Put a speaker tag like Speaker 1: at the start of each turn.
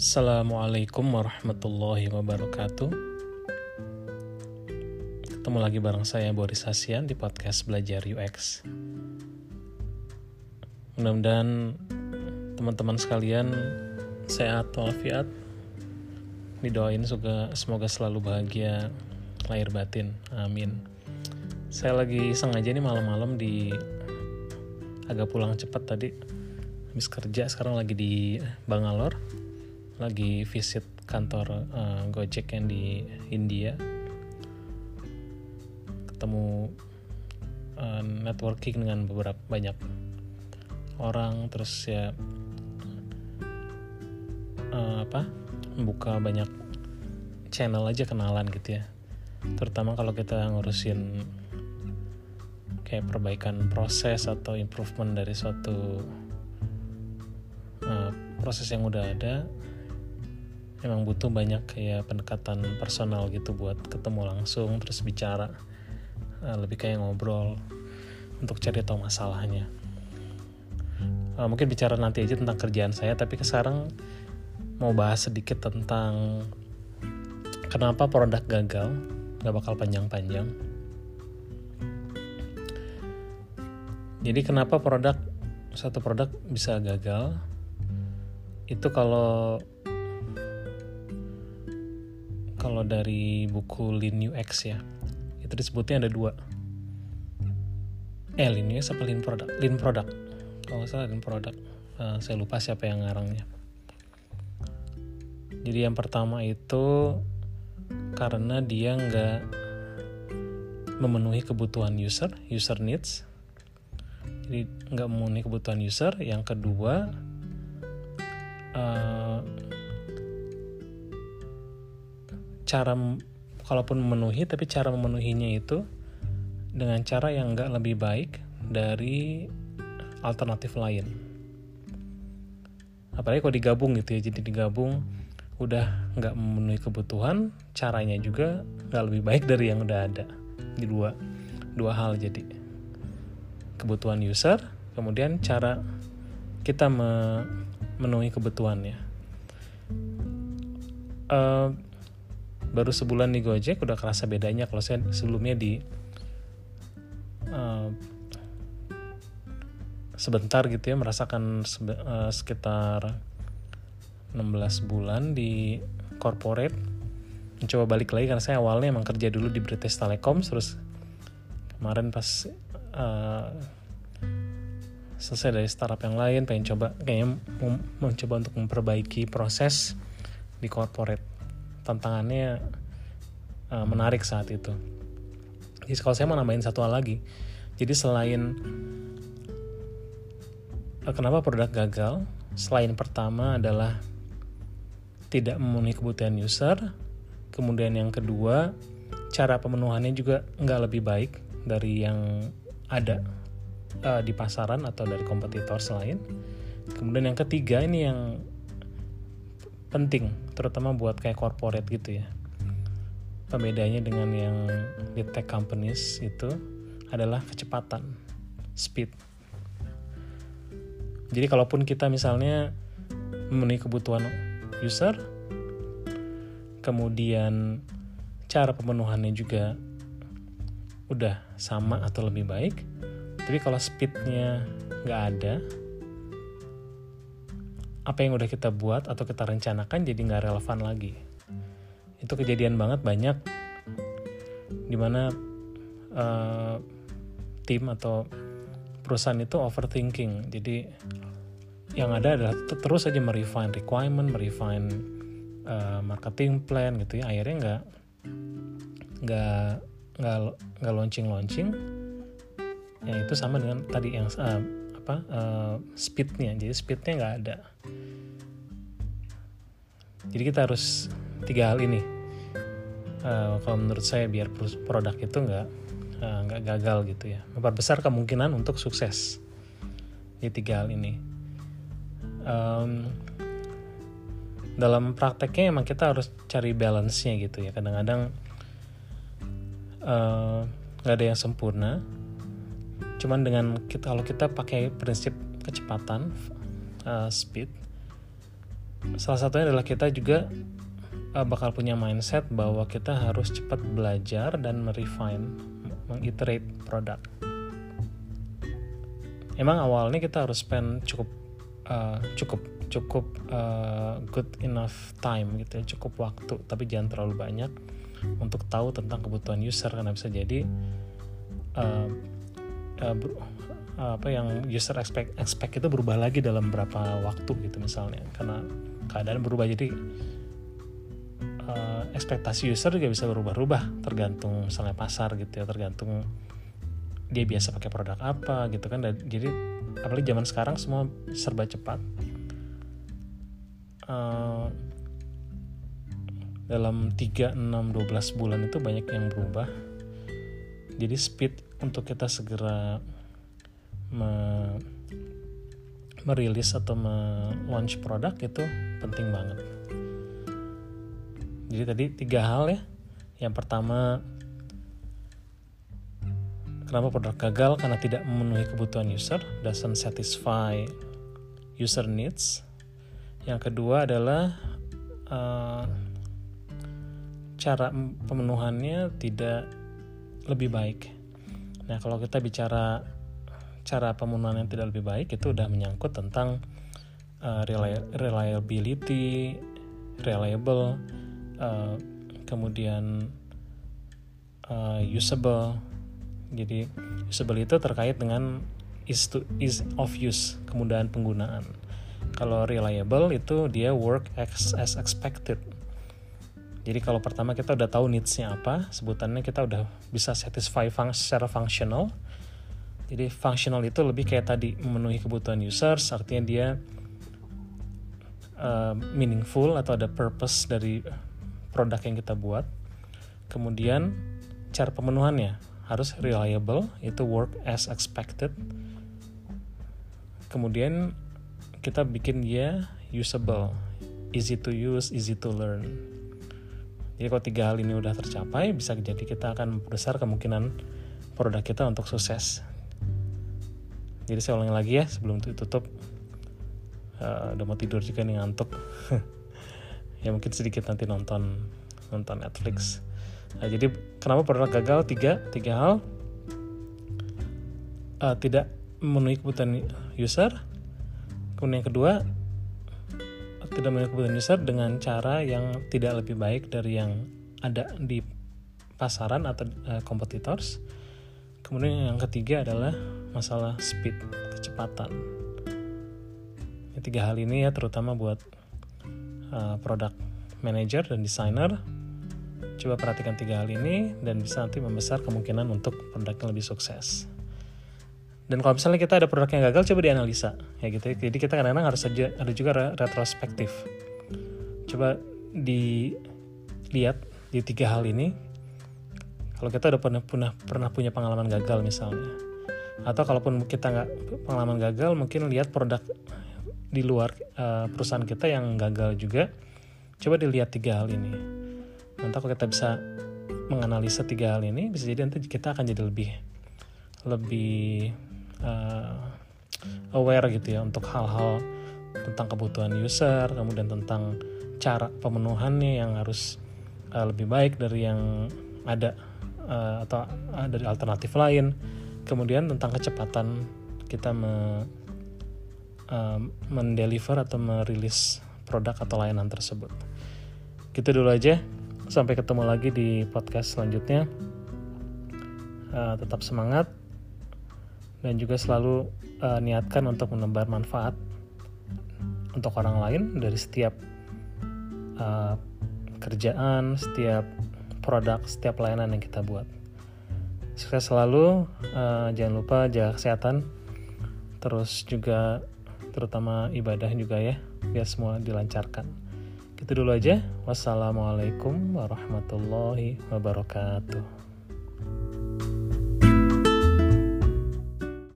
Speaker 1: Assalamualaikum warahmatullahi wabarakatuh. Ketemu lagi bareng saya Boris Hasian di podcast Belajar UX Mudah-mudahan teman-teman sekalian sehat walafiat. Didoain juga semoga selalu bahagia lahir batin. Amin. Saya lagi iseng aja nih malam-malam di agak pulang cepat tadi. Habis kerja sekarang lagi di Bangalore lagi visit kantor uh, Gojek yang di India. Ketemu uh, networking dengan beberapa banyak orang terus ya uh, apa membuka banyak channel aja kenalan gitu ya. Terutama kalau kita ngurusin kayak perbaikan proses atau improvement dari suatu uh, proses yang udah ada emang butuh banyak kayak pendekatan personal gitu buat ketemu langsung terus bicara uh, lebih kayak ngobrol untuk cari tahu masalahnya. Uh, mungkin bicara nanti aja tentang kerjaan saya tapi sekarang mau bahas sedikit tentang kenapa produk gagal nggak bakal panjang-panjang. Jadi kenapa produk satu produk bisa gagal? Itu kalau kalau dari buku Lean UX ya itu disebutnya ada dua. Eh Lean UX apa Lean Product? Lean Product. Kalau salah Lean Product. Uh, saya lupa siapa yang ngarangnya. Jadi yang pertama itu karena dia nggak memenuhi kebutuhan user user needs. Jadi nggak memenuhi kebutuhan user. Yang kedua uh, cara kalaupun memenuhi tapi cara memenuhinya itu dengan cara yang nggak lebih baik dari alternatif lain. Apalagi kalau digabung gitu ya jadi digabung udah nggak memenuhi kebutuhan caranya juga nggak lebih baik dari yang udah ada. Di dua dua hal jadi. Kebutuhan user kemudian cara kita memenuhi kebutuhannya. Uh, baru sebulan di Gojek udah kerasa bedanya kalau saya sebelumnya di uh, sebentar gitu ya merasakan sebe, uh, sekitar 16 bulan di corporate. Mencoba balik lagi karena saya awalnya emang kerja dulu di British Telecom terus kemarin pas uh, selesai dari startup yang lain pengen coba kayaknya mencoba untuk memperbaiki proses di corporate tantangannya uh, menarik saat itu. Jadi kalau saya mau nambahin satu hal lagi, jadi selain uh, kenapa produk gagal, selain pertama adalah tidak memenuhi kebutuhan user, kemudian yang kedua cara pemenuhannya juga nggak lebih baik dari yang ada uh, di pasaran atau dari kompetitor selain. Kemudian yang ketiga ini yang penting terutama buat kayak corporate gitu ya. Pembedanya dengan yang di tech companies itu adalah kecepatan speed. Jadi kalaupun kita misalnya memenuhi kebutuhan user kemudian cara pemenuhannya juga udah sama atau lebih baik tapi kalau speednya nggak ada apa yang udah kita buat atau kita rencanakan jadi nggak relevan lagi. Itu kejadian banget banyak. Di mana uh, tim atau perusahaan itu overthinking. Jadi yang ada adalah terus aja merefine requirement merefine uh, marketing plan gitu ya. Akhirnya nggak nggak nggak launching launching yang itu sama dengan tadi yang uh, apa uh, speednya. Jadi speednya nggak ada. Jadi kita harus tiga hal ini. Uh, kalau menurut saya biar produk itu nggak uh, nggak gagal gitu ya. Memperbesar kemungkinan untuk sukses. Di tiga hal ini. Um, dalam prakteknya emang kita harus cari balance-nya gitu ya. Kadang-kadang nggak uh, ada yang sempurna cuman dengan kita kalau kita pakai prinsip kecepatan uh, speed salah satunya adalah kita juga uh, bakal punya mindset bahwa kita harus cepat belajar dan merefine, mengiterate produk. Emang awalnya kita harus spend cukup uh, cukup cukup uh, good enough time gitu ya, cukup waktu, tapi jangan terlalu banyak untuk tahu tentang kebutuhan user karena bisa jadi uh, uh, apa yang user expect expect itu berubah lagi dalam berapa waktu gitu misalnya. Karena keadaan berubah jadi uh, ekspektasi user juga bisa berubah-ubah. Tergantung misalnya pasar gitu ya tergantung dia biasa pakai produk apa gitu kan. Jadi apalagi zaman sekarang semua serba cepat. Uh, dalam 3, 6, 12 bulan itu banyak yang berubah. Jadi speed untuk kita segera me merilis atau me-launch produk itu penting banget. Jadi tadi tiga hal ya. Yang pertama kenapa produk gagal karena tidak memenuhi kebutuhan user, doesn't satisfy user needs. Yang kedua adalah uh, cara pemenuhannya tidak lebih baik. Nah, kalau kita bicara cara pemenuhan yang tidak lebih baik itu udah menyangkut tentang uh, reliability, reliable, uh, kemudian uh, usable. Jadi usable itu terkait dengan is to is of use, kemudahan penggunaan. Kalau reliable itu dia work as, as expected. Jadi kalau pertama kita udah tahu needs-nya apa, sebutannya kita udah bisa satisfy fun secara functional jadi functional itu lebih kayak tadi memenuhi kebutuhan users, artinya dia uh, meaningful atau ada purpose dari produk yang kita buat. Kemudian cara pemenuhannya harus reliable, itu work as expected. Kemudian kita bikin dia usable, easy to use, easy to learn. Jadi kalau tiga hal ini udah tercapai, bisa jadi kita akan besar kemungkinan produk kita untuk sukses. Jadi saya ulangi lagi ya sebelum tutup. Uh, udah mau tidur juga nih ngantuk. Ya mungkin sedikit nanti nonton nonton Netflix. Nah, jadi kenapa produk gagal? Tiga tiga hal. Uh, tidak memenuhi kebutuhan user. Kemudian yang kedua tidak memenuhi kebutuhan user dengan cara yang tidak lebih baik dari yang ada di pasaran atau uh, kemudian yang ketiga adalah masalah speed kecepatan. Ya, tiga hal ini ya terutama buat uh, product manager dan designer. Coba perhatikan tiga hal ini dan bisa nanti membesar kemungkinan untuk produk yang lebih sukses dan kalau misalnya kita ada produk yang gagal coba dianalisa. Ya gitu ya. jadi kita kadang-kadang harus saja ada juga retrospektif. Coba dilihat di tiga hal ini. Kalau kita udah pernah, pernah pernah punya pengalaman gagal misalnya. Atau kalaupun kita nggak pengalaman gagal mungkin lihat produk di luar uh, perusahaan kita yang gagal juga. Coba dilihat tiga hal ini. Nanti kalau kita bisa menganalisa tiga hal ini bisa jadi nanti kita akan jadi lebih lebih uh, aware gitu ya untuk hal-hal tentang kebutuhan user kemudian tentang cara pemenuhannya yang harus uh, lebih baik dari yang ada uh, atau uh, dari alternatif lain. Kemudian tentang kecepatan kita me, uh, mendeliver atau merilis produk atau layanan tersebut. Gitu dulu aja. Sampai ketemu lagi di podcast selanjutnya. Uh, tetap semangat dan juga selalu uh, niatkan untuk menebar manfaat untuk orang lain dari setiap uh, kerjaan, setiap produk setiap layanan yang kita buat. Sukses selalu, uh, jangan lupa jaga kesehatan, terus juga terutama ibadah juga ya, biar semua dilancarkan. Gitu dulu aja. Wassalamualaikum warahmatullahi wabarakatuh.